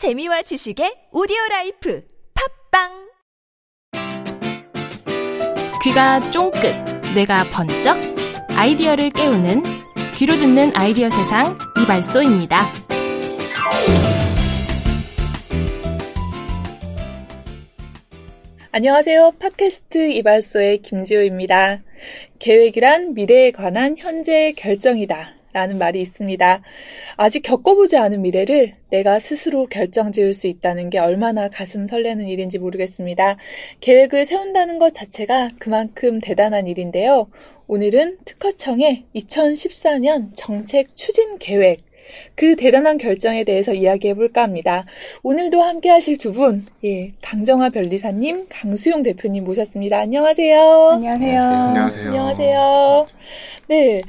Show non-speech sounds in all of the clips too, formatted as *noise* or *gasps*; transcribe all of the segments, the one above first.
재미와 지식의 오디오 라이프 팟빵 귀가 쫑긋, 뇌가 번쩍, 아이디어를 깨우는 귀로 듣는 아이디어 세상 이발소입니다. 안녕하세요. 팟캐스트 이발소의 김지호입니다. 계획이란 미래에 관한 현재의 결정이다. 라는 말이 있습니다. 아직 겪어보지 않은 미래를 내가 스스로 결정 지을 수 있다는 게 얼마나 가슴 설레는 일인지 모르겠습니다. 계획을 세운다는 것 자체가 그만큼 대단한 일인데요. 오늘은 특허청의 2014년 정책 추진 계획 그 대단한 결정에 대해서 이야기해 볼까 합니다. 오늘도 함께 하실 두 분, 예, 강정화 변리사님, 강수용 대표님 모셨습니다. 안녕하세요. 안녕하세요. 안녕하세요. 안녕하세요. 네,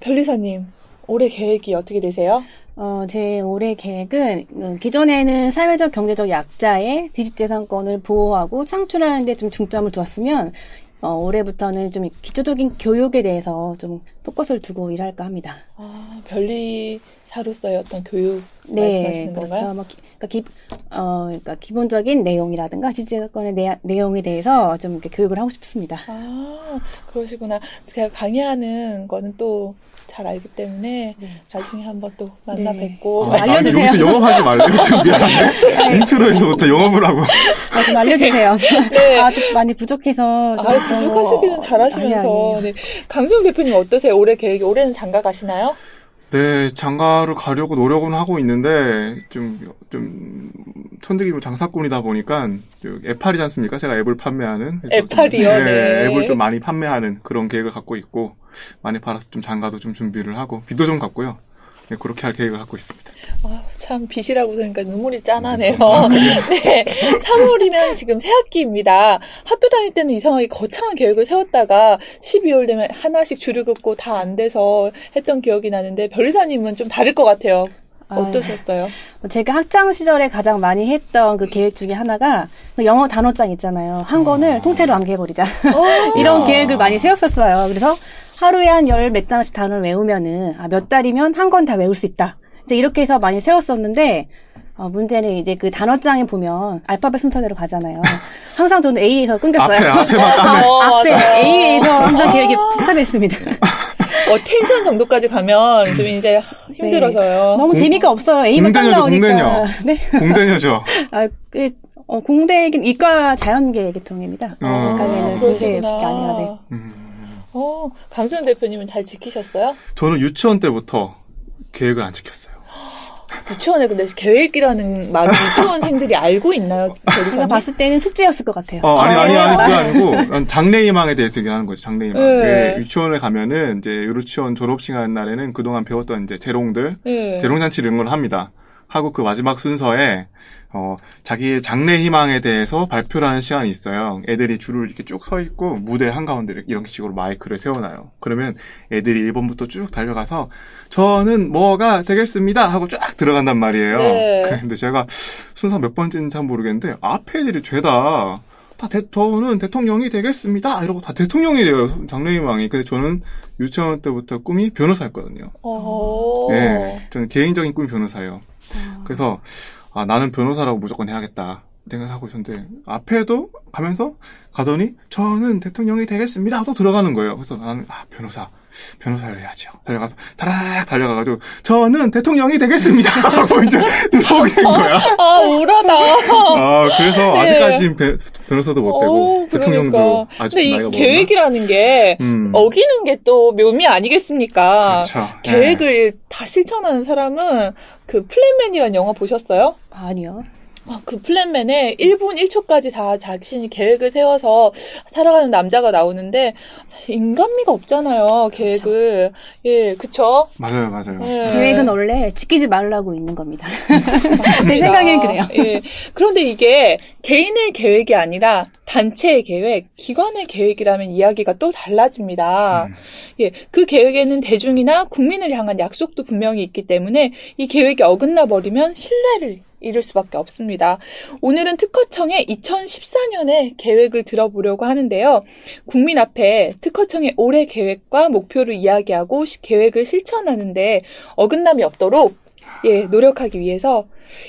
변리사님, 올해 계획이 어떻게 되세요? 어, 제 올해 계획은 음, 기존에는 사회적 경제적 약자의 지식재산권을 보호하고 창출하는 데 좀 중점을 두었으면 어, 올해부터는 좀 기초적인 교육에 대해서 좀 포커스를 두고 일할까 합니다. 아, 변리사로서의 어떤 교육 네, 말씀하시는 건가요? 그렇죠. 뭐 기, 그러니까, 기, 어, 그러니까 기본적인 내용이라든가 지식재산권의 내, 내용에 대해서 좀 이렇게 교육을 하고 싶습니다. 아, 그러시구나. 제가 강의하는 거는 또 잘 알기 때문에 나중에 한번 또 만나 네. 뵙고 좀 알려주세요. 여기서 영업하지 말래요. *laughs* 좀 미안한데. 인트로에서부터 영업을 하고. 아, 좀 알려주세요. 네. *laughs* 아직 많이 부족해서. 좀 아, 부족하시기는 거- 잘하시면서. 아니. 네. 강수영 대표님 어떠세요? 올해 계획이 올해는 장가 가시나요? 네, 장가를 가려고 노력은 하고 있는데, 좀, 좀, 천득이 장사꾼이다 보니까, 좀 애팔이지 않습니까? 제가 앱을 판매하는. 애팔이요? 네. 앱을 좀 많이 판매하는 그런 계획을 갖고 있고, 많이 팔아서 좀 장가도 좀 준비를 하고, 빚도 좀 갚고요. 네, 그렇게 할 계획을 갖고 있습니다. 아, 참 빚이라고 그러니까 눈물이 짠하네요. 네. *laughs* 3월이면 지금 새학기입니다. 학교 다닐 때는 이상하게 거창한 계획을 세웠다가 12월 되면 하나씩 줄을 긋고 다 안 돼서 했던 기억이 나는데 별리사님은 좀 다를 것 같아요. 아, 어떠셨어요? 제가 학창 시절에 가장 많이 했던 그 계획 중에 하나가 그 영어 단어장 있잖아요. 한 권을 통째로 암기해버리자. *laughs* 이런 아. 계획을 많이 세웠었어요. 그래서 하루에 한 열 몇 단어씩 단어를 외우면은 아, 몇 달이면 한 권 다 외울 수 있다. 이제 이렇게 해서 많이 세웠었는데 어, 문제는 이제 그 단어장에 보면 알파벳 순서대로 가잖아요. *laughs* 항상 저는 A에서 끊겼어요. 앞에. 어, 앞에 *laughs* 맞아요. A에서 *laughs* 항상 계획이 스탑했습니다. 어, 텐션 정도까지 가면 좀 이제 힘들어서요. 너무 재미가 없어요. A만 딱 나오니까. 공대녀. 네. 공대녀죠. 아, 그, 어, 공대긴 이과 자연계 계통입니다. 어. 이과계는 공대밖에 아니라, 네. 음. 어, 강수현 대표님은 잘 지키셨어요? 저는 유치원 때부터 계획을 안 지켰어요. *gasps* 유치원에 근데 계획이라는 말을 유치원생들이 알고 있나요? 제가? 봤을 때는 숙제였을 것 같아요. 어, 아니, 아, 아니, 아니, 그게 아. 아니고, 난 장래희망에 대해서 얘기하는 거죠, 장래희망. 네. 그 유치원에 가면은, 이제, 유치원 졸업식 하는 날에는 그동안 배웠던 이제 재롱들, 네. 재롱잔치를 응원을 합니다. 하고 그 마지막 순서에, 어, 자기의 장래 희망에 대해서 발표를 하는 시간이 있어요. 애들이 줄을 이렇게 쭉 서 있고, 무대 한가운데 이렇게 이런 식으로 마이크를 세워놔요. 그러면 애들이 1번부터 쭉 달려가서, 저는 뭐가 되겠습니다! 하고 쫙 들어간단 말이에요. 네. *laughs* 근데 제가 순서 몇 번째인지 잘 모르겠는데, 앞에 애들이 죄다, 다 대, 저는 대통령이 되겠습니다. 이러고 다 대통령이 돼요. 장래희망이. 근데 저는 유치원 때부터 꿈이 변호사였거든요. 어. 예. 저는 개인적인 꿈이 변호사예요. 그래서, 아, 나는 변호사라고 무조건 해야겠다. 생각하고 있었는데, 앞에도 가면서 가더니, 저는 대통령이 되겠습니다. 하고 또 들어가는 거예요. 그래서 나는, 아, 변호사. 변호사를 해야죠. 달려가서, 다락 달려가가지고, 저는 대통령이 되겠습니다. *laughs* 하고 이제 들어오게 된 거야. 아, 우라다. 아, 그래서 네. 아직까지는 변- 변호사도 못 되고, 어, 대통령도 그러니까. 아직 근데 이 나이가 먹었나? 계획이라는 게 음. 어기는 게 또 묘미 아니겠습니까? 그렇죠. 계획을 다 실천하는 사람은 그 플랜맨이라는 영화 보셨어요? 아니요. 아, 그 플랜맨에 1분 1초까지 다 자신이 계획을 세워서 살아가는 남자가 나오는데 사실 인간미가 없잖아요. 계획을. 예, 그쵸? 맞아요, 맞아요. 예. 계획은 원래 지키지 말라고 있는 겁니다. 제 맞습니다. 생각엔 그래요. 예. 그런데 이게 개인의 계획이 아니라 단체의 계획, 기관의 계획이라면 이야기가 또 달라집니다. 음. 예. 그 계획에는 대중이나 국민을 향한 약속도 분명히 있기 때문에 이 계획이 어긋나 버리면 신뢰를 잃을 수밖에 없습니다. 오늘은 특허청의 2014년에 계획을 들어보려고 하는데요. 국민 앞에 특허청의 올해 계획과 목표를 이야기하고 시- 계획을 실천하는데 어긋남이 없도록 예, 노력하기 위해서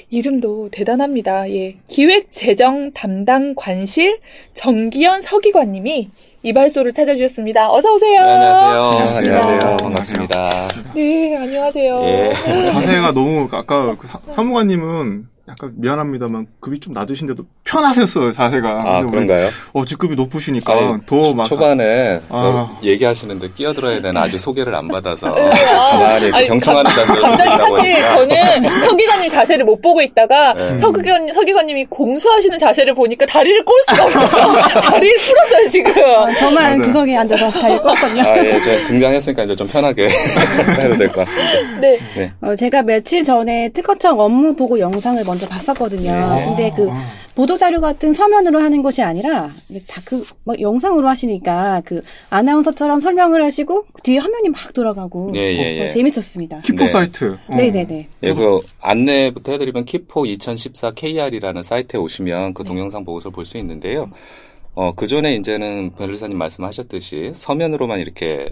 이름도 대단합니다. 예. 기획재정 담당 관실 정기현 서기관님이 이발소를 찾아주셨습니다. 어서 오세요. 네, 안녕하세요. 반갑습니다. 안녕하세요. 반갑습니다. 네, 안녕하세요. 예. 자세가 너무 아까 그 사- 사무관님은 약간 미안합니다만 급이 좀 낮으신데도 편하셨어요 자세가. 아, 그런가요? 어 직급이 높으시니까 더 막. 초반에 아. 뭐 얘기하시는데 끼어들어야 되나 아직 소개를 안 받아서 *laughs* 네, 아, 가만히 경청하는 단계로 갑자기 사실 보니까 저는 *laughs* 서기관님 자세를 못 보고 있다가 네. 서기관, 서기관님이 공수하시는 자세를 보니까 다리를 꼴 수가 없어요. *laughs* 다리를 풀었어요, 지금. 어, 저만 맞아요. 구석에 앉아서 다리 껐거든요. 아, 예, 저 등장했으니까 이제 좀 편하게 해도 될 것 같습니다. 네. 어, 제가 며칠 전에 특허청 업무 보고 영상을 먼저 봤었거든요. 네. 근데 그 아, 보도 자료 같은 서면으로 하는 것이 아니라 다그 영상으로 하시니까 그 아나운서처럼 설명을 하시고 그 뒤에 화면이 막 돌아가고 예, 예, 어, 예. 재밌었습니다. 키포 네. 사이트. 어. 네네네. 예, 그 안내부터 해드리면 키포 2014 KR이라는 사이트에 오시면 네. 그 동영상 보고서 볼 수 있는데요. 어, 그 전에 이제는 변호사님 말씀하셨듯이 서면으로만 이렇게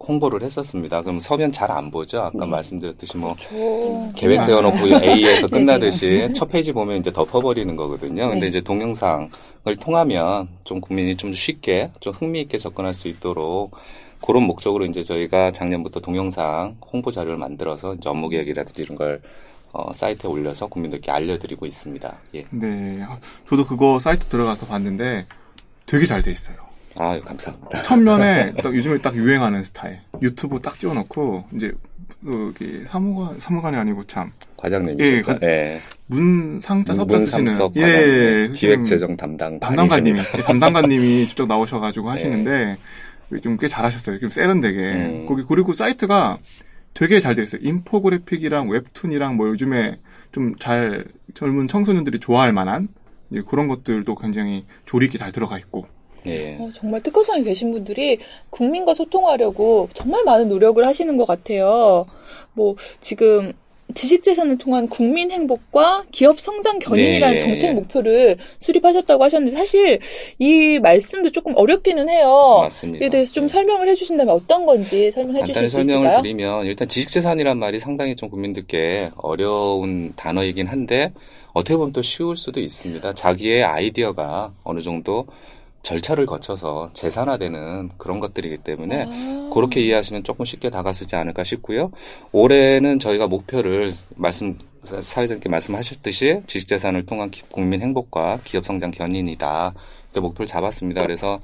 홍보를 했었습니다. 그럼 서면 잘 안 보죠? 아까 말씀드렸듯이 뭐 저... 계획 세워놓고 *laughs* A에서 네, 끝나듯이 첫 페이지 보면 이제 덮어버리는 거거든요. 근데 네. 이제 동영상을 통하면 좀 국민이 좀 쉽게 좀 흥미있게 접근할 수 있도록 그런 목적으로 이제 저희가 작년부터 동영상 홍보 자료를 만들어서 업무 계획이라든지 이런 걸 어, 사이트에 올려서 국민들께 알려드리고 있습니다. 예. 네. 아, 저도 그거 사이트 들어가서 봤는데 되게 잘 돼 있어요. 아유, 감사합니다. 첫면에 딱 요즘에 딱 유행하는 스타일. 유튜브 딱 띄워놓고 이제 여기 사무관 사무관이 아니고 참 과장님이시죠? 예, 그- 예. 문상자 문삼섭 예, 예, 기획재정 담당 담당관님이 관이십니다. 담당관님이 직접 나오셔가지고 *laughs* 하시는데 좀꽤 잘하셨어요. 좀 세련되게 음. 거기 그리고 사이트가 되게 잘 되어 있어요. 인포그래픽이랑 웹툰이랑 뭐 요즘에 좀 잘 젊은 청소년들이 좋아할 만한 예, 그런 것들도 굉장히 조리 있게 잘 들어가 있고 예. 어, 정말 특허성에 계신 분들이 국민과 소통하려고 정말 많은 노력을 하시는 것 같아요. 뭐, 지금 지식재산을 통한 국민 행복과 기업 성장 견인이라는 네. 정책 목표를 수립하셨다고 하셨는데 사실 이 말씀도 조금 어렵기는 해요. 맞습니다. 이에 대해서 좀 설명을 해주신다면 어떤 건지 설명해 주실 수 설명을 있을까요? 드리면 일단 지식재산이란 말이 상당히 좀 국민들께 어려운 단어이긴 한데 어떻게 보면 또 쉬울 수도 있습니다. 자기의 아이디어가 어느 정도 절차를 거쳐서 재산화되는 그런 것들이기 때문에 아. 그렇게 이해하시면 조금 쉽게 다가서지 않을까 싶고요. 올해는 저희가 목표를 말씀 사- 사회자님께 말씀하셨듯이 지식재산을 통한 기- 국민 행복과 기업 성장 견인이다. 그 목표를 잡았습니다. 그래서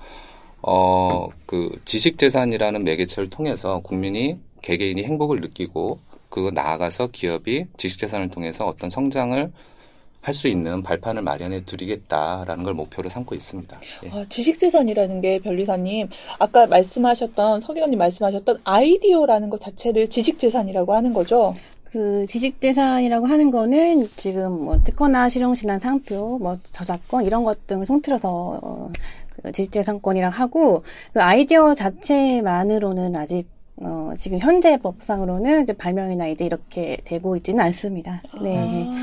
어 그 지식재산이라는 매개체를 통해서 국민이 개개인이 행복을 느끼고 그거 나아가서 기업이 지식재산을 통해서 어떤 성장을 할 수 있는 발판을 마련해 드리겠다라는 걸 목표로 삼고 있습니다. 예. 아, 지식재산이라는 게 변리사님 아까 말씀하셨던 서기관님 말씀하셨던 아이디어라는 것 자체를 지식재산이라고 하는 거죠. 그 지식재산이라고 하는 거는 지금 뭐 특허나 실용신안 상표, 뭐 저작권 이런 것 등을 통틀어서 어, 그 지식재산권이랑 하고 그 아이디어 자체만으로는 아직 어, 지금 현재 법상으로는 이제 발명이나 이제 이렇게 되고 있지는 않습니다. 네. 아.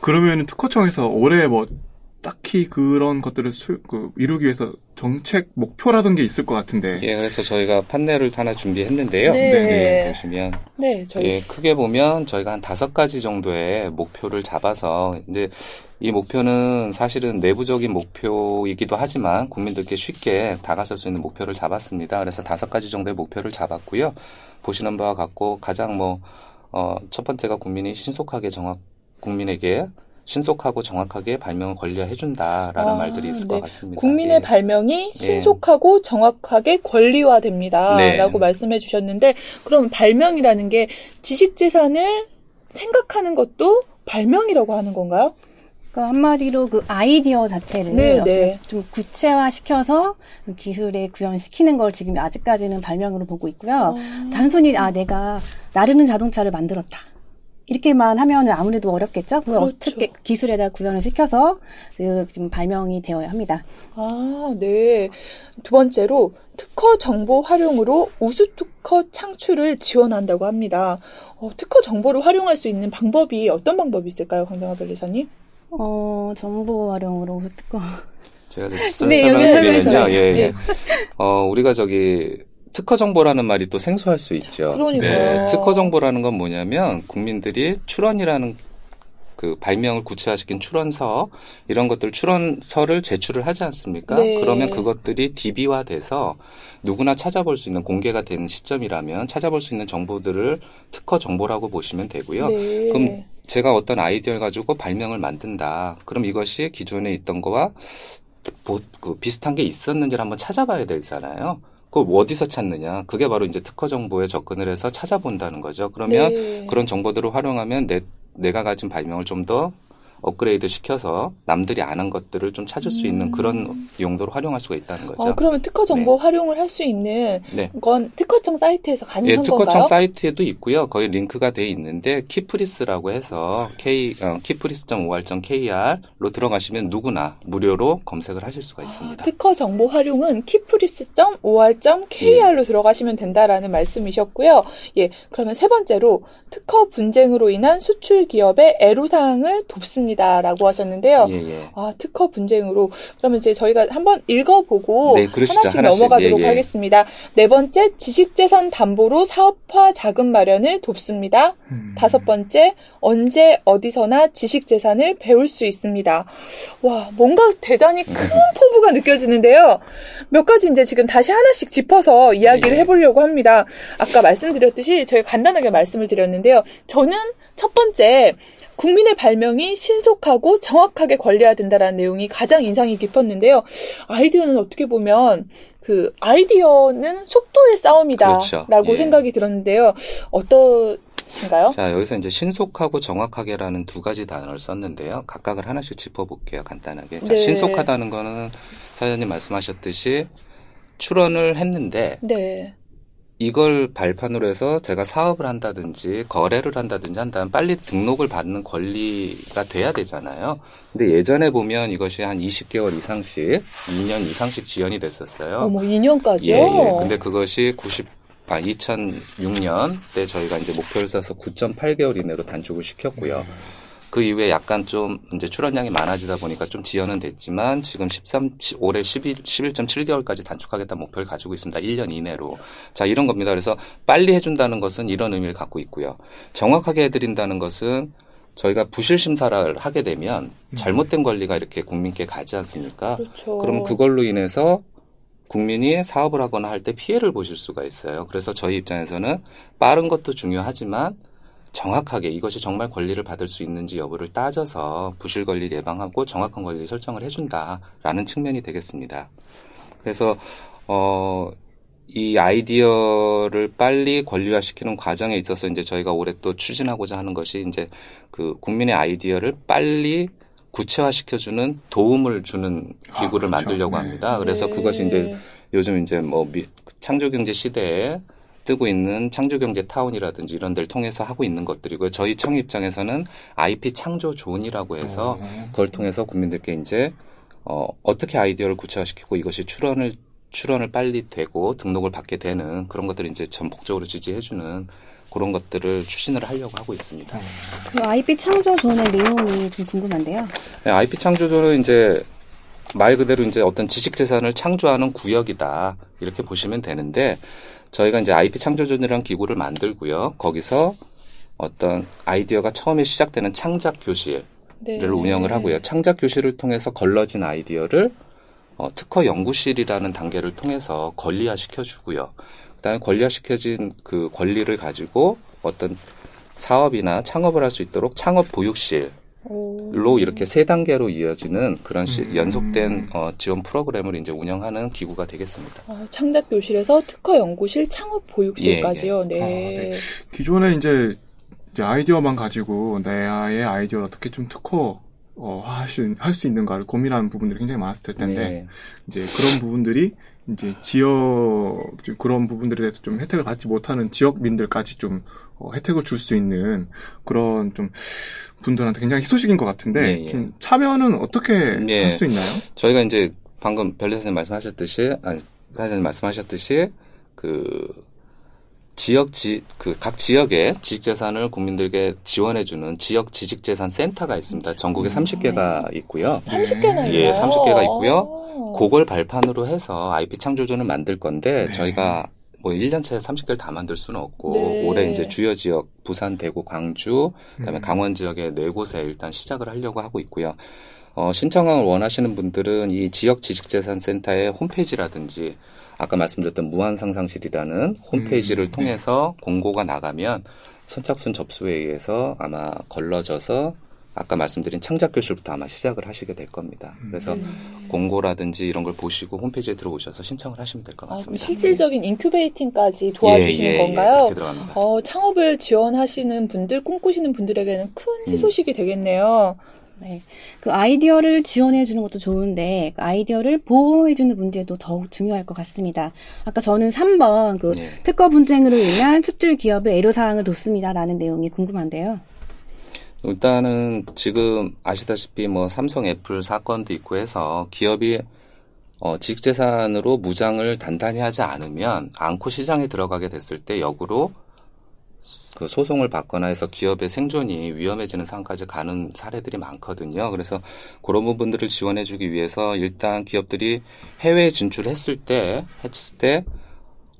그러면 특허청에서 올해 뭐 딱히 그런 것들을 수, 그, 이루기 위해서 정책 목표라든 게 있을 것 같은데 예, 그래서 저희가 판넬을 하나 준비했는데요. 네. 예, 보시면 네, 저희 예, 크게 보면 저희가 한 다섯 가지 정도의 목표를 잡아서 이제 이 목표는 사실은 내부적인 목표이기도 하지만 국민들께 쉽게 다가설 수 있는 목표를 잡았습니다. 그래서 다섯 가지 정도의 목표를 잡았고요. 보시는 바와 같고 가장 뭐, 어, 첫 번째가 국민이 신속하게 정확, 국민에게 신속하고 정확하게 발명을 권리화해준다라는 아, 말들이 있을 네. 것 같습니다. 국민의 예. 발명이 신속하고 정확하게 권리화됩니다. 네. 라고 말씀해 주셨는데, 그럼 발명이라는 게 지식재산을 생각하는 것도 발명이라고 하는 건가요? 그 한마디로 그 아이디어 자체를 네, 네. 좀 구체화시켜서 그 기술에 구현시키는 걸 지금 아직까지는 발명으로 보고 있고요. 단순히 아 내가 나르는 자동차를 만들었다. 이렇게만 하면은 아무래도 어렵겠죠. 그걸 그렇죠. 어떻게 기술에다 구현을 시켜서 그 지금 발명이 되어야 합니다. 아, 네. 두 번째로 특허 정보 활용으로 우수 특허 창출을 지원한다고 합니다. 어, 특허 정보를 활용할 수 있는 방법이 어떤 방법이 있을까요, 강정화 변리사님? 어 정보 활용으로 우수 특허. 제가 *laughs* 네, 여기 설명을 드리면요. 설명해서요. 예, 예. 네. 어, 우리가 저기 특허 정보라는 말이 또 생소할 수 있죠. 그러니까요. 특허 정보라는 건 뭐냐면 국민들이 출원이라는 그 발명을 구체화시킨 출원서 이런 것들 출원서를 제출을 하지 않습니까? 네. 그러면 그것들이 DB화돼서 누구나 찾아볼 수 있는 공개가 되는 시점이라면 찾아볼 수 있는 정보들을 특허 정보라고 보시면 되고요. 네. 그럼 제가 어떤 아이디어를 가지고 발명을 만든다. 그럼 이것이 기존에 있던 거와 보- 그 비슷한 게 있었는지를 한번 찾아봐야 되잖아요. 그걸 어디서 찾느냐? 그게 바로 이제 특허 정보에 접근을 해서 찾아본다는 거죠. 그러면 네. 그런 정보들을 활용하면 내, 내가 가진 발명을 좀더 업그레이드 시켜서 남들이 안 한 것들을 좀 찾을 수 있는 그런 용도로 활용할 수가 있다는 거죠. 어, 그러면 특허 정보 활용을 할 수 있는 네. 건 특허청 사이트에서 가능한 예, 특허청 건가요? 사이트에도 있고요. 거기 링크가 돼 있는데 키프리스라고 해서 k 어, kipris.or.kr로 들어가시면 누구나 무료로 검색을 하실 수가 있습니다. 아, 특허 정보 활용은 kipris.or.kr로 들어가시면 된다라는 말씀이셨고요. 예, 그러면 세 번째로 특허 분쟁으로 인한 수출 기업의 애로사항을 돕습니다 라고 하셨는데요. 예, 예. 아, 특허 분쟁으로. 그러면 이제 저희가 한번 읽어보고 네, 그러시죠. 하나씩, 하나씩. 넘어가도록 예, 예. 하겠습니다. 네 번째, 지식재산 담보로 사업화 자금 마련을 돕습니다. 음. 다섯 번째, 언제 어디서나 지식재산을 배울 수 있습니다. 와, 뭔가 대단히 큰 *laughs* 포부가 느껴지는데요. 몇 가지 이제 지금 다시 하나씩 짚어서 이야기를 예. 해보려고 합니다. 아까 말씀드렸듯이 제가 간단하게 말씀을 드렸는데요. 저는 첫 번째, 국민의 발명이 신속하고 정확하게 관리해야 된다는 내용이 가장 인상이 깊었는데요. 아이디어는 어떻게 보면 그 아이디어는 속도의 싸움이다라고 그렇죠. 예. 생각이 들었는데요. 어떠신가요? 자, 여기서 이제 신속하고 정확하게라는 두 가지 단어를 썼는데요. 각각을 하나씩 짚어볼게요. 간단하게. 자, 네. 신속하다는 거는 사장님 말씀하셨듯이 출원을 했는데 네. 이걸 발판으로 해서 제가 사업을 한다든지 거래를 한다든지 한다면 빨리 등록을 받는 권리가 돼야 되잖아요. 근데 예전에 보면 이것이 한 20개월 이상씩, 2년 이상씩 지연이 됐었어요. 어머, 2년까지요? 예, 예. 근데 그것이 90, 아, 2006년 때 저희가 이제 목표를 써서 9.8개월 이내로 단축을 시켰고요. 그 이후에 약간 좀 이제 출원량이 많아지다 보니까 좀 지연은 됐지만 지금 13, 시- 올해 11, 11.7개월까지 단축하겠다 목표를 가지고 있습니다. 1년 이내로. 자, 이런 겁니다. 그래서 빨리 해 준다는 것은 이런 의미를 갖고 있고요. 정확하게 해 드린다는 것은 저희가 부실 심사를 하게 되면 잘못된 권리가 이렇게 국민께 가지 않습니까? 그렇죠. 그러면 그걸로 인해서 국민이 사업을 하거나 할 때 피해를 보실 수가 있어요. 그래서 저희 입장에서는 빠른 것도 중요하지만 정확하게 이것이 정말 권리를 받을 수 있는지 여부를 따져서 부실 권리 예방하고 정확한 권리 설정을 해준다라는 측면이 되겠습니다. 그래서 어, 이 아이디어를 빨리 권리화시키는 과정에 있어서 이제 저희가 올해 또 추진하고자 하는 것이 이제 그 국민의 아이디어를 빨리 구체화시켜주는 도움을 주는 기구를 아, 그렇죠. 만들려고 네. 합니다. 그래서 네. 그것이 이제 요즘 이제 뭐 미- 창조경제 시대에 뜨고 있는 창조경제 타운이라든지 이런 데를 통해서 하고 있는 것들이고요. 저희 청 입장에서는 IP 창조 zone이라고 해서 어. 그걸 통해서 국민들께 이제 어, 어떻게 아이디어를 구체화시키고 이것이 출원을 출원을 빨리 되고 등록을 받게 되는 그런 것들을 이제 전폭적으로 지지해주는 그런 것들을 추진을 하려고 하고 있습니다. 그 IP 창조존의 내용이 좀 궁금한데요. 네, IP 창조조는 이제 말 그대로 이제 어떤 지식 재산을 창조하는 구역이다 이렇게 보시면 되는데 저희가 이제 IP 창조존이라는 기구를 만들고요. 거기서 어떤 아이디어가 처음에 시작되는 창작 교실을 네. 운영을 하고요. 창작 교실을 통해서 걸러진 아이디어를 어, 특허 연구실이라는 단계를 통해서 권리화 시켜주고요. 그다음에 권리화 시켜진 그 권리를 가지고 어떤 사업이나 창업을 할 수 있도록 창업 보육실 오. 로 이렇게 세 단계로 이어지는 그런 시- 음. 연속된 어, 지원 프로그램을 이제 운영하는 기구가 되겠습니다. 아, 창작 교실에서 특허 연구실 창업 보육실까지요. 예, 네. 아, 네. 기존에 이제, 이제 아이디어만 가지고 내의 아이디어를 어떻게 좀 특허 어, 할수 할 수 있는가를 고민하는 부분들이 굉장히 많았을 텐데 네. 이제 그런 부분들이 이제 지역 그런 부분들에 대해서 좀 혜택을 받지 못하는 지역민들까지 좀 어, 혜택을 줄 수 있는 그런 좀 분들한테 굉장히 희소식인 것 같은데 예, 예. 좀 참여는 어떻게 예. 할수 있나요? 저희가 이제 방금 별리 선생님 말씀하셨듯이 아니 선생님 말씀하셨듯이 그 지역 지 그 각 지역의 지식 재산을 국민들께 지원해 주는 지역 지식 재산 센터가 있습니다. 전국에 30개가 있고요. 30개나 있나요? 예, 30개가 있고요. 아. 그걸 발판으로 해서 IP 창조존을 만들 건데 네. 저희가 뭐 1년차에 30개를 다 만들 수는 없고 네. 올해 이제 주요 지역 부산, 대구, 광주, 그다음에 음. 강원 지역의 네 곳에 일단 시작을 하려고 하고 있고요. 어, 신청을 원하시는 분들은 이 지역 지식재산센터의 홈페이지라든지 아까 말씀드렸던 무한상상실이라는 홈페이지를 음, 통해서 공고가 나가면 선착순 접수에 의해서 아마 걸러져서 아까 말씀드린 창작 교실부터 아마 시작을 하시게 될 겁니다. 음. 그래서 공고라든지 이런 걸 보시고 홈페이지에 들어오셔서 신청을 하시면 될것 아, 같습니다. 실질적인 인큐베이팅까지 도와주시는 예, 예, 예, 건가요? 들어갑니다. 어, 창업을 지원하시는 분들, 꿈꾸시는 분들에게는 큰 음. 희소식이 되겠네요. 네. 그 아이디어를 지원해 주는 것도 좋은데 그 아이디어를 보호해 주는 문제도 더욱 중요할 것 같습니다. 아까 저는 3번 그 예. 특허 분쟁으로 인한 수출 기업의 애로 사항을 뒀습니다라는 내용이 궁금한데요. 일단은 지금 아시다시피 뭐 삼성 애플 사건도 있고 해서 기업이 어, 지식재산으로 무장을 단단히 하지 않으면 않고 시장에 들어가게 됐을 때 역으로 그 소송을 받거나 해서 기업의 생존이 위험해지는 상황까지 가는 사례들이 많거든요. 그래서 그런 부분들을 지원해주기 위해서 일단 기업들이 해외 진출했을 때 했을 때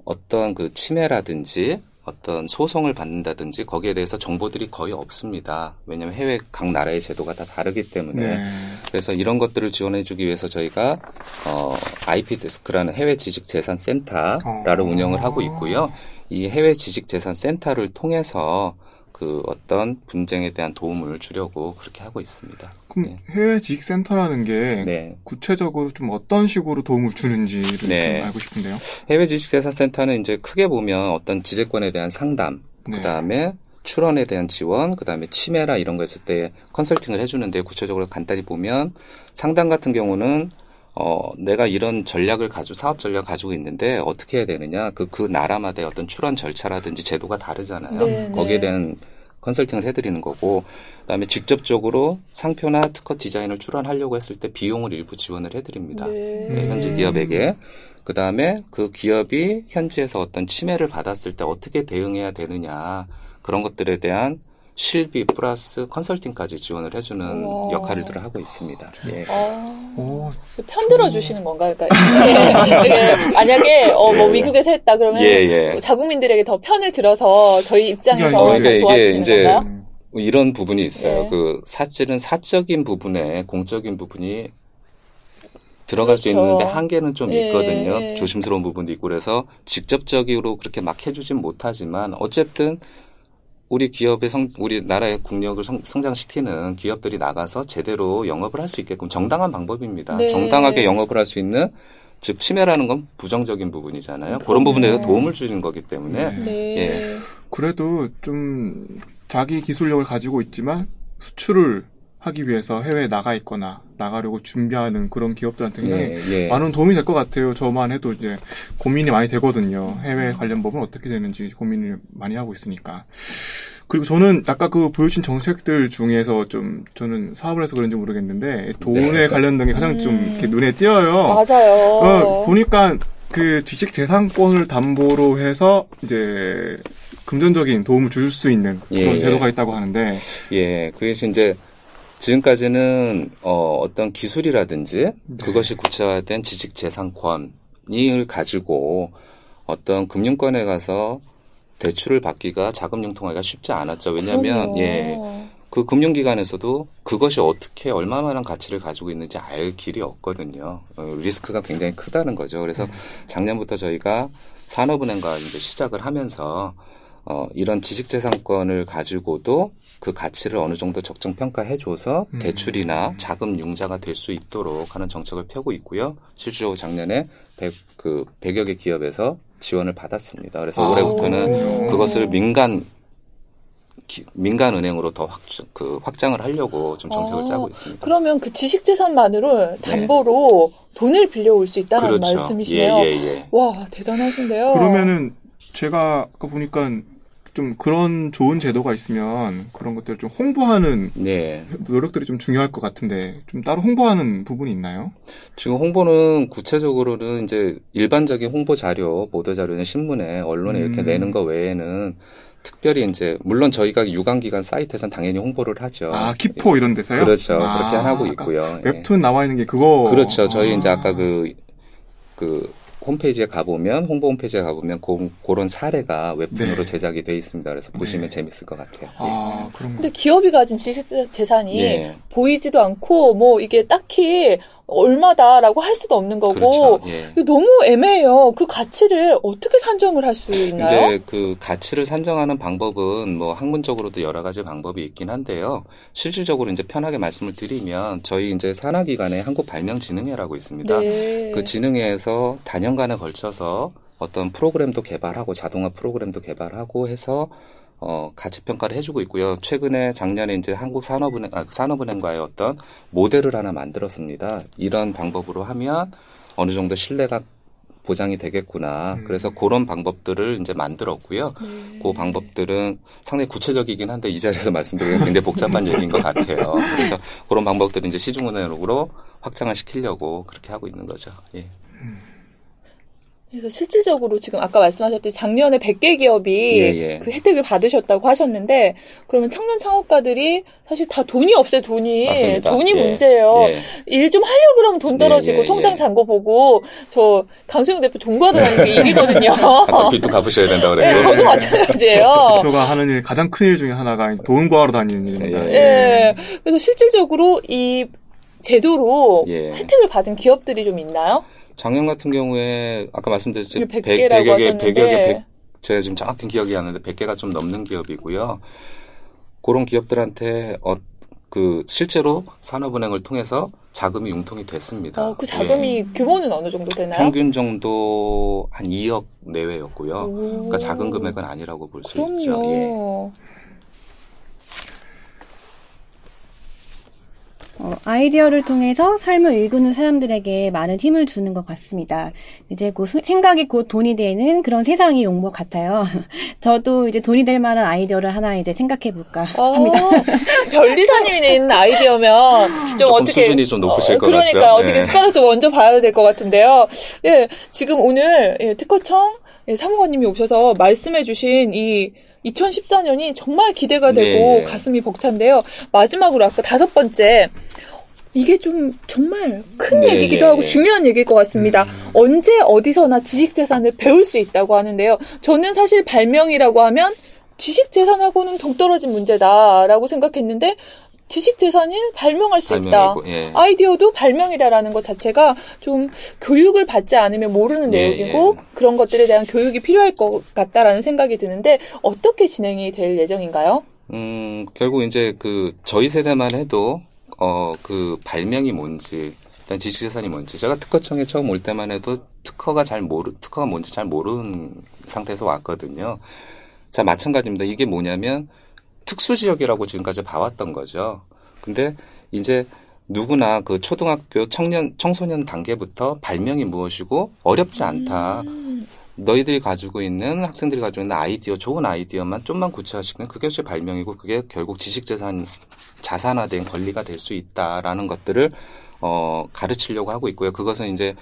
어떤 그 침해라든지 어떤 소송을 받는다든지 거기에 대해서 정보들이 거의 없습니다. 왜냐하면 해외 각 나라의 제도가 다 다르기 때문에 네. 그래서 이런 것들을 지원해주기 위해서 저희가 어, IP 데스크라는 해외 지식 재산 센터를 어. 운영을 하고 있고요. 이 해외 지식 재산 센터를 통해서 그 어떤 분쟁에 대한 도움을 주려고 그렇게 하고 있습니다. 그럼 네. 해외 지식센터라는 게 네. 구체적으로 좀 어떤 식으로 도움을 주는지를 네. 좀 알고 싶은데요. 해외 지식재산센터는 이제 크게 보면 어떤 지재권에 대한 상담, 네. 그 다음에 출원에 대한 지원, 그 다음에 치매라 이런 거 있을 때 컨설팅을 해주는데 구체적으로 간단히 보면 상담 같은 경우는 어, 내가 이런 전략을 가지고, 사업 전략 가지고 있는데 어떻게 해야 되느냐. 그, 그 나라마다의 어떤 출원 절차라든지 제도가 다르잖아요. 네, 거기에 네. 대한 컨설팅을 해드리는 거고, 그 다음에 직접적으로 상표나 특허 디자인을 출원하려고 했을 때 비용을 일부 지원을 해드립니다. 네. 네, 현재 기업에게. 그 다음에 그 기업이 현지에서 어떤 침해를 받았을 때 어떻게 대응해야 되느냐. 그런 것들에 대한 실비 플러스 컨설팅까지 지원을 해주는 우와. 역할들을 하고 있습니다. 예. 아, 오, 편들어 주시는 건가요? 그러니까 만약에 어, 뭐 예. 미국에서 했다 그러면 예, 예. 자국민들에게 더 편을 들어서 저희 입장에서 그러니까 더 이게- 이게 도와주시는 이제 건가요? 음, 이런 부분이 있어요. 예. 그 사실은 사적인 부분에 공적인 부분이 들어갈 수 그렇죠. 있는데 한계는 좀 예, 있거든요. 예. 조심스러운 부분도 있고 그래서 직접적으로 그렇게 막 해주진 못하지만 어쨌든 우리 기업의 성, 우리 나라의 국력을 성, 장시키는 기업들이 나가서 제대로 영업을 할 수 있게끔 정당한 방법입니다. 네. 정당하게 영업을 할 수 있는 즉 침해라는 건 부정적인 부분이잖아요. 그런 부분에 대해서 도움을 주는 거기 때문에 네. 네. 예. 그래도 좀 자기 기술력을 가지고 있지만 수출을 하기 위해서 해외에 나가 있거나 나가려고 준비하는 그런 기업들한테 굉장히 예, 예. 많은 도움이 될 것 같아요. 저만 해도 이제 고민이 많이 되거든요. 해외 관련 법은 어떻게 되는지 고민을 많이 하고 있으니까. 그리고 저는 아까 그 보여주신 정책들 중에서 좀 저는 사업을 해서 그런지 모르겠는데 돈에 네. 관련된 게 가장 좀 음. 이렇게 눈에 띄어요. 맞아요. 어, 보니까 그 주식 재산권을 담보로 해서 이제 금전적인 도움을 줄 수 있는 그런 예. 제도가 있다고 하는데 예, 그래서 이제 지금까지는 어, 어떤 기술이라든지 그것이 구체화된 지식 재산권을 가지고 어떤 금융권에 가서 대출을 받기가 자금 융통하기가 쉽지 않았죠. 왜냐하면 그럼요. 예, 그 금융기관에서도 그것이 어떻게 얼마만한 가치를 가지고 있는지 알 길이 없거든요. 어, 리스크가 굉장히 크다는 거죠. 그래서 작년부터 저희가 산업은행과 이제 시작을 하면서 어, 이런 지식재산권을 가지고도 그 가치를 어느 정도 적정 평가해줘서 음. 대출이나 자금 융자가 될 수 있도록 하는 정책을 펴고 있고요. 실제로 작년에 100, 그 100여 개 기업에서 지원을 받았습니다. 그래서 아, 올해부터는 그렇군요. 그것을 민간 기- 민간 은행으로 더 확, 그 확장을 하려고 좀 정책을 아, 짜고 있습니다. 그러면 그 지식 재산만으로 담보로 돈을 빌려올 수 있다는 네. 그렇죠. 말씀이시네요. 예, 예, 예. 와 대단하신데요. 그러면은 제가 아까 보니까 좀 그런 좋은 제도가 있으면 그런 것들을 좀 홍보하는 네. 노력들이 좀 중요할 것 같은데 좀 따로 홍보하는 부분이 있나요? 지금 홍보는 구체적으로는 이제 일반적인 홍보 자료, 보도 자료는 신문에 언론에 이렇게 음. 내는 거 외에는 특별히 이제 물론 저희가 유관기관 사이트에선 당연히 홍보를 하죠. 아 키포 이런 데서요? 그렇죠. 아, 그렇게 하고 있고요. 예. 웹툰 나와 있는 게 그거. 그렇죠. 저희 아. 이제 아까 그, 그, 홈페이지에 가보면 홍보 홈페이지에 가보면 고, 그런 사례가 웹툰으로 네. 제작이 돼 있습니다. 그래서 보시면 네. 재밌을 것 같아요. 아, 그런 거. 근데 기업이 가진 지식 재산이 예. 보이지도 않고 뭐 이게 딱히 얼마다라고 할 수도 없는 거고 그렇죠. 예. 너무 애매해요. 그 가치를 어떻게 산정을 할 수 있나요? 이제 그 가치를 산정하는 방법은 뭐 학문적으로도 여러 가지 방법이 있긴 한데요. 실질적으로 이제 편하게 말씀을 드리면 저희 이제 산하기관에 한국발명진흥회라고 있습니다. 네. 그 진흥회에서 단연간에 걸쳐서 어떤 프로그램도 개발하고 자동화 프로그램도 개발하고 해서 어, 가치 평가를 해주고 있고요. 최근에 작년에 이제 한국 산업은행, 아, 산업은행과의 어떤 모델을 하나 만들었습니다. 이런 방법으로 하면 어느 정도 신뢰가 보장이 되겠구나. 음. 그래서 그런 방법들을 이제 만들었고요. 네. 그 방법들은 상당히 구체적이긴 한데 이 자리에서 *laughs* 말씀드리면 굉장히 복잡한 얘기인 것 같아요. 그래서 그런 방법들을 이제 시중은행으로 확장을 시키려고 그렇게 하고 있는 거죠. 예. 그래서 실질적으로 지금 아까 말씀하셨듯이 작년에 100개 기업이 예, 예. 그 혜택을 받으셨다고 하셨는데 그러면 청년 창업가들이 사실 다 돈이 없어요 돈이 맞습니다. 돈이 예. 문제예요 예. 일좀 하려고 그러면 돈 떨어지고 예, 예, 통장 예. 잔고 보고 저 강수영 대표 돈 구하다니는 게 *laughs* 일이거든요 빚도 갚으셔야 된다고 네, 그래요. 저도 마찬가지예요 대표가 하는 일 가장 큰 일 중에 하나가 돈 구하러 다니는 일입니다. 예. 예. 그래서 실질적으로 이 제도로 예. 혜택을 받은 기업들이 좀 있나요? 작년 같은 경우에 아까 말씀드렸듯이 100 100, 개라고 100여 개, 하셨는데. 100여 개, 제가 지금 정확히 기억이 안 나는데 100개가 좀 넘는 기업이고요. 그런 기업들한테 어, 그 실제로 산업은행을 통해서 자금이 융통이 됐습니다. 어, 그 자금이 예. 규모는 어느 정도 되나요? 평균 정도 한 2억 내외였고요. 오. 그러니까 작은 금액은 아니라고 볼 수. 있죠. 예. 어, 아이디어를 통해서 삶을 일구는 사람들에게 많은 힘을 주는 것 같습니다. 이제 곧 수- 생각이 곧 돈이 되는 그런 세상이 온 것 같아요. *laughs* 저도 이제 돈이 될 만한 아이디어를 하나 이제 생각해 볼까 어, 합니다. *laughs* 별리사님이 낸 아이디어면 좀 조금 어떻게 수준이 좀 높으실 것 그러니까 같죠? 어떻게 네. 숟가락 좀 먼저 봐야 될 것 같은데요. 예, 지금 오늘 예, 특허청 예, 사무관님이 오셔서 말씀해주신 이 2014년이 정말 기대가 되고 네. 가슴이 벅찬데요. 마지막으로 아까 다섯 번째 이게 좀 정말 큰 네, 얘기기도 예, 하고 예. 중요한 얘기일 것 같습니다. 언제 어디서나 지식 재산을 배울 수 있다고 하는데요. 저는 사실 발명이라고 하면 지식 재산하고는 동떨어진 문제다라고 생각했는데 지식 재산을 발명할 수 있다. 발명이고, 예. 아이디어도 발명이다라는 것 자체가 좀 교육을 받지 않으면 모르는 예, 내용이고 예. 그런 것들에 대한 교육이 필요할 것 같다라는 생각이 드는데 어떻게 진행이 될 예정인가요? 음, 결국 이제 그 저희 세대만 해도 어, 그 발명이 뭔지 일단 지식 재산이 뭔지 제가 특허청에 처음 올 때만 해도 특허가 잘 모르 특허가 뭔지 잘 모르는 상태에서 왔거든요. 자 마찬가지입니다. 이게 뭐냐면 특수 지역이라고 지금까지 봐왔던 거죠. 근데 이제 누구나 그 초등학교 청년 청소년 단계부터 발명이 무엇이고 어렵지 않다. 음, 너희들이 가지고 있는 학생들이 가지고 있는 아이디어, 좋은 아이디어만 좀만 구체화시키면 그게 제 발명이고 그게 결국 지식 재산 자산화된 권리가 될 수 있다라는 것들을 어, 가르치려고 하고 있고요. 그것은 이제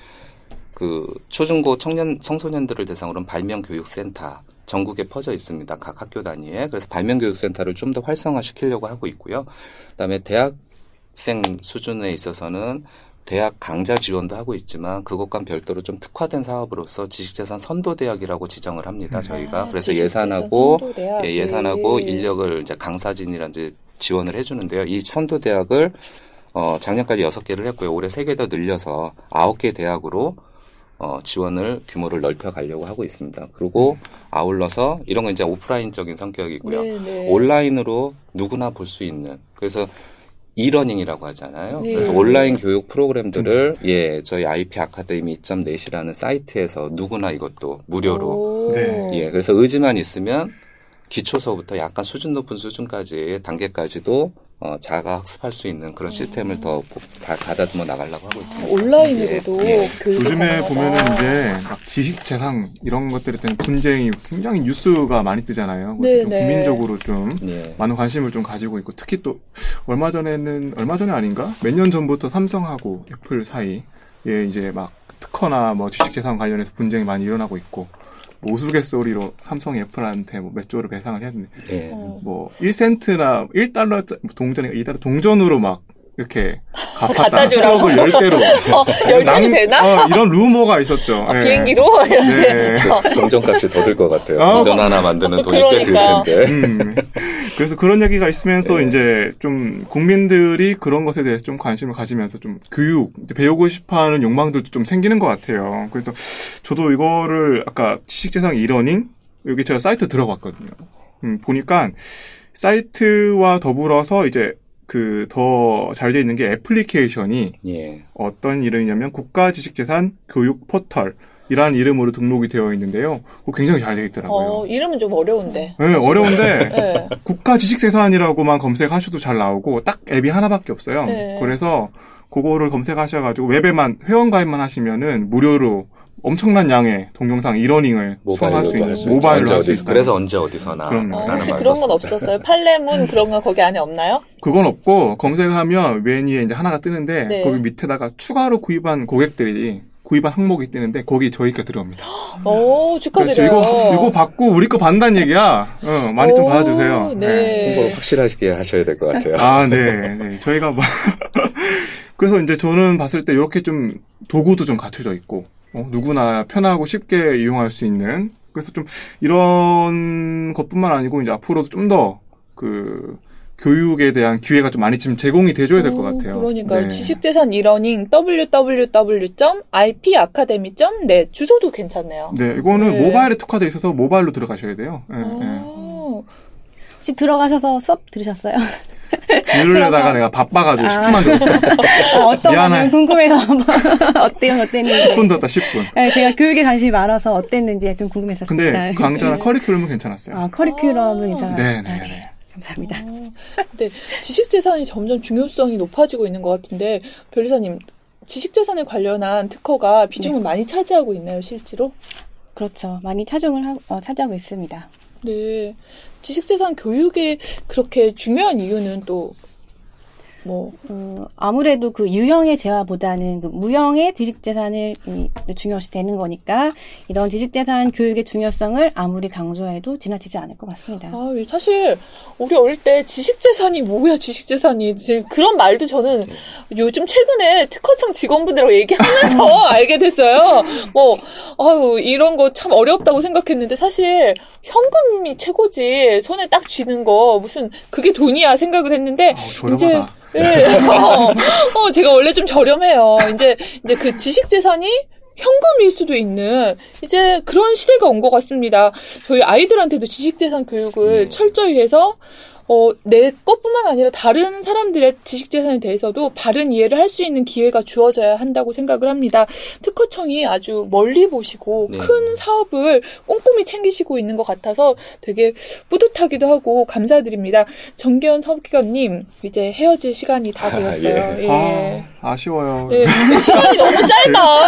그 초중고 청년 청소년들을 대상으로 한 발명 교육 센터 전국에 퍼져 있습니다. 각 학교 단위에 그래서 발명 교육센터를 좀 더 활성화시키려고 하고 있고요. 그다음에 대학생 수준에 있어서는 대학 강좌 지원도 하고 있지만 그것과 별도로 좀 특화된 사업으로서 지식재산 선도 대학이라고 지정을 합니다. 저희가 아, 그래서 예산하고. 예, 예산하고 예. 인력을 이제 강사진이라 이제 지원을 해주는데요. 이 선도 대학을 어, 작년까지 여섯 개를 했고요. 올해 세 개 더 늘려서 아홉 개 대학으로 어, 지원을 규모를 넓혀 가려고 하고 있습니다. 그리고 아울러서 이런 건 이제 오프라인적인 성격이고요. 네, 네. 온라인으로 누구나 볼 수 있는 그래서 이러닝이라고 하잖아요. 네. 그래서 온라인 교육 프로그램들을 예 저희 IP 아카데미 2.넷이라는 사이트에서 누구나 이것도 무료로 오. 네. 예 그래서 의지만 있으면 기초서부터 약간 수준 높은 수준까지 단계까지도 어, 자가 학습할 수 있는 그런 시스템을 더 다 가다듬어 나가려고 하고 있습니다. 온라인으로도 예, 예. 요즘에 가능하다. 보면은 이제 막 지식 재산 이런 것들에 대한 분쟁이 굉장히 뉴스가 많이 뜨잖아요. 그래서 좀 네, 네. 국민적으로 좀 예. 많은 관심을 좀 가지고 있고 특히 또 얼마 전에는 얼마 전에 아닌가 몇 년 전부터 삼성하고 애플 사이에 이제 막 특허나 뭐 주식재산 관련해서 분쟁이 많이 일어나고 있고 뭐 우스갯소리로 삼성이 애플한테 뭐 몇 조를 배상을 했는데 예. 어. 뭐 1센트나 1달러 동전이 2달러 동전으로 막 이렇게 갖다 갚았다. 주라고? 수억을 열 대로. *laughs* 어, 열 대는 되나? 어, 이런 루머가 있었죠. 아, 예. 비행기로? *laughs* 네. *laughs* 동전값이 더 들 것 같아요. 아, 동전 하나 만드는 돈이 꽤들 그러니까. 텐데. 음. 그래서 그런 얘기가 있으면서 이제 좀 국민들이 그런 것에 대해서 좀 관심을 가지면서 좀 교육, 배우고 싶어 하는 욕망들도 좀 생기는 것 같아요. 그래서 저도 이거를 아까 지식재산 이러닝, 여기 제가 사이트 들어봤거든요. 음, 보니까 사이트와 더불어서 이제 그 더 잘 돼 있는 게 애플리케이션이 예. 어떤 이름이냐면 국가지식재산 교육 포털 이라는 이름으로 등록이 되어 있는데요. 굉장히 잘 되어 있더라고요. 어, 이름은 좀 어려운데. 네, 어려운데 네. 국가지식재산이라고만 검색하셔도 잘 나오고 딱 앱이 하나밖에 없어요. 네. 그래서 그거를 검색하셔가지고 웹에만 회원 가입만 하시면은 무료로 엄청난 양의 동영상 이러닝을 수강할 수 모바일로도 있는 할수 있죠. 모바일로 언제 할수 어디서 있어요. 그래서 언제 어디서나. 그럼요. 어, 혹시 말 그런 건 썼습니다. 없었어요? 팔레문 그런 거 거기 안에 없나요? 그건 없고 검색하면 맨 위에 이제 하나가 뜨는데 네. 거기 밑에다가 추가로 구입한 고객들이 구입한 항목이 뜨는데 거기 저희가 들어옵니다. 오, 그래서 축하드려요. 이거 이거 받고 우리 거 받는다는 얘기야. 어, 많이 좀 오, 받아주세요. 네. 홍보를 확실하게 하셔야 될 것 같아요. 아, 네, 네. 저희가 뭐 *laughs* 그래서 이제 저는 봤을 때 이렇게 좀 도구도 좀 갖춰져 있고 어, 누구나 편하고 쉽게 이용할 수 있는 그래서 좀 이런 것뿐만 아니고 이제 앞으로도 좀 더 그 교육에 대한 기회가 좀 많이 지금 제공이 돼줘야 될것 오, 같아요. 그러니까 네. 지식재산 이러닝 www.ipacademy.net 주소도 괜찮네요. 네, 이거는 네. 모바일에 특화돼 있어서 모바일로 들어가셔야 돼요. 네, 네. 아, 혹시 들어가셔서 수업 들으셨어요? *laughs* 들으려다가 내가 바빠가지고 아. 10분만 들었다. 아, 어떤 미안해. 궁금해서 한번 *laughs* 어때요, 어땠는지. 10분 들었다, 10분. 네, 제가 교육에 관심이 많아서 어땠는지 좀 궁금했었습니다. 근데 강좌나 커리큘럼은 괜찮았어요. 아, 커리큘럼은 괜찮아요. 네, 아, 네, 네. 감사합니다. 근데 지식재산이 점점 중요성이 높아지고 있는 것 같은데 변리사님 지식재산에 관련한 특허가 비중을 많이 차지하고 있나요 실제로? 그렇죠. 많이 차종을 하, 어, 차지하고 있습니다. 네. 지식재산 교육에 그렇게 중요한 이유는 또 뭐 어, 아무래도 그 유형의 재화보다는 그 무형의 지식재산을 이, 중요시 되는 거니까 이런 지식재산 교육의 중요성을 아무리 강조해도 지나치지 않을 것 같습니다. 아, 사실 우리 어릴 때 지식재산이 뭐야 지식재산이 지금 그런 말도 저는 요즘 최근에 특허청 직원분들하고 얘기하면서 *laughs* 알게 됐어요. 뭐 아유 이런 거 참 어렵다고 생각했는데 사실 현금이 최고지 손에 딱 쥐는 거 무슨 그게 돈이야 생각을 했는데 아우, 이제 예, 어, *laughs* 어, 제가 원래 좀 저렴해요. 이제 이제 그 지식재산이 현금일 수도 있는 이제 그런 시대가 온 것 같습니다. 저희 아이들한테도 지식재산 교육을 네. 철저히 해서 어, 내 것뿐만 아니라 다른 사람들의 지식재산에 대해서도 바른 이해를 할 수 있는 기회가 주어져야 한다고 생각을 합니다. 특허청이 아주 멀리 보시고 네. 큰 사업을 꼼꼼히 챙기시고 있는 것 같아서 되게 뿌듯하기도 하고 감사드립니다. 정계원 서기관님 이제 헤어질 시간이 다 아, *laughs* 되었어요. 예. 예. 아, 아쉬워요. 네, 시간이 너무 짧아. *laughs*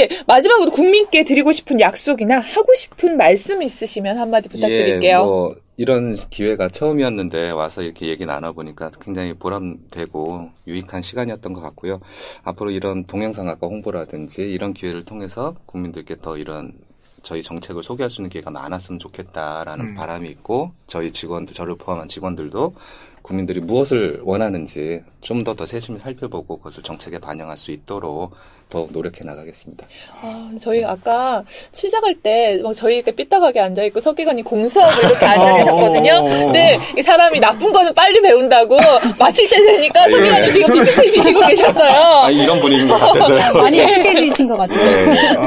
어, 예, 마지막으로 국민께 드리고 싶은 약속이나 하고 싶은 말씀 있으시면 한마디 부탁드릴게요. 예, 뭐 이런 기회가 처음이었는데 와서 이렇게 얘기 나눠보니까 굉장히 보람되고 유익한 시간이었던 것 같고요. 앞으로 이런 동영상학과 홍보라든지 이런 기회를 통해서 국민들께 더 이런 저희 정책을 소개할 수 있는 기회가 많았으면 좋겠다라는 음. 바람이 있고 저희 직원들 저를 포함한 직원들도 국민들이 무엇을 원하는지 좀 더더 세심히 살펴보고 그것을 정책에 반영할 수 있도록 더 노력해 나가겠습니다. 아, 저희 아까 시작할 때, 막 저희 이렇게 삐딱하게 앉아 있고, 서기관이 공수하고 이렇게 *laughs* 앉아 계셨거든요. 어, 어, 어. 근데 이 사람이 나쁜 거는 빨리 배운다고 마칠 때 되니까 예. 서기관님 지금 *laughs* 비슷해지시고 계셨어요. 아, 이런 분위기인 것 같아서요. *laughs* 많이 익숙해지신 것 같아요.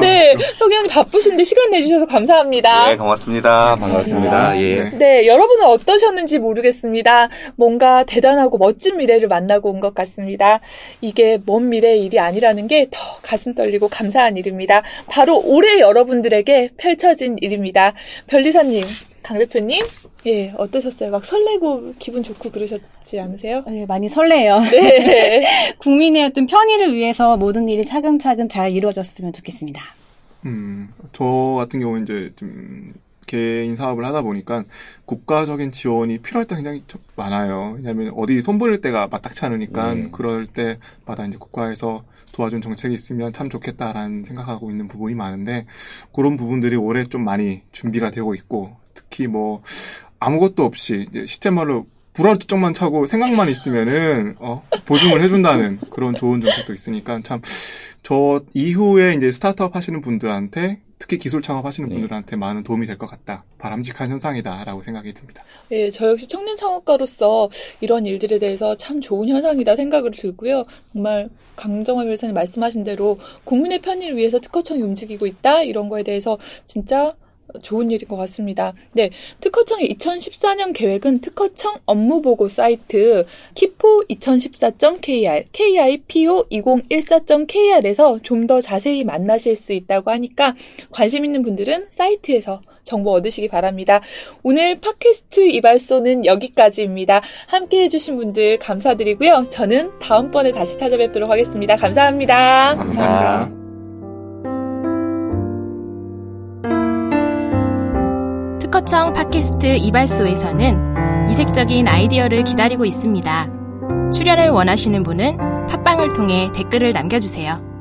네. 네, 서기관님 바쁘신데 시간 내주셔서 감사합니다. 네, 고맙습니다. 반갑습니다. 예. 네. 네, 여러분은 어떠셨는지 모르겠습니다. 뭔가 대단하고 멋진 미래를 만나고 온 것 같습니다. 이게 먼 미래의 일이 아니라는 게더 가슴 떨리고 감사한 일입니다. 바로 올해 여러분들에게 펼쳐진 일입니다. 변리사님, 강 대표님, 예, 어떠셨어요? 막 설레고 기분 좋고 그러셨지 않으세요? 네, 많이 설레요. 네. *laughs* 국민의 어떤 편의를 위해서 모든 일이 차근차근 잘 이루어졌으면 좋겠습니다. 음, 저 같은 경우는 이제 좀 개인 사업을 하다 보니까 국가적인 지원이 필요할 때 굉장히 좀 많아요. 왜냐하면 어디 손보낼 때가 마땅치 않으니까 네. 그럴 때마다 이제 국가에서 도와준 정책이 있으면 참 좋겠다라는 생각하고 있는 부분이 많은데 그런 부분들이 올해 좀 많이 준비가 되고 있고 특히 뭐 아무것도 없이 이제 시스템말로 불알 쪽만 차고 생각만 있으면은 어, 보증을 해준다는 그런 좋은 정책도 있으니까 참 저 이후에 이제 스타트업 하시는 분들한테 특히 기술 창업하시는 네. 분들한테 많은 도움이 될 것 같다. 바람직한 현상이다라고 생각이 듭니다. 예, 저 역시 청년 창업가로서 이런 일들에 대해서 참 좋은 현상이다 생각을 들고요. 정말 강정화 변호사님 말씀하신 대로 국민의 편의를 위해서 특허청이 움직이고 있다 이런 거에 대해서 진짜 좋은 일인 것 같습니다. 네, 특허청의 2014년 계획은 특허청 업무보고 사이트 kipo2014.kr, kipo2014.kr에서 좀 더 자세히 만나실 수 있다고 하니까 관심 있는 분들은 사이트에서 정보 얻으시기 바랍니다. 오늘 팟캐스트 이발소는 여기까지입니다. 함께 해주신 분들 감사드리고요. 저는 다음번에 다시 찾아뵙도록 하겠습니다. 감사합니다. 감사합니다. 특허청 팟캐스트 이발소에서는 이색적인 아이디어를 기다리고 있습니다. 출연을 원하시는 분은 팟빵을 통해 댓글을 남겨주세요.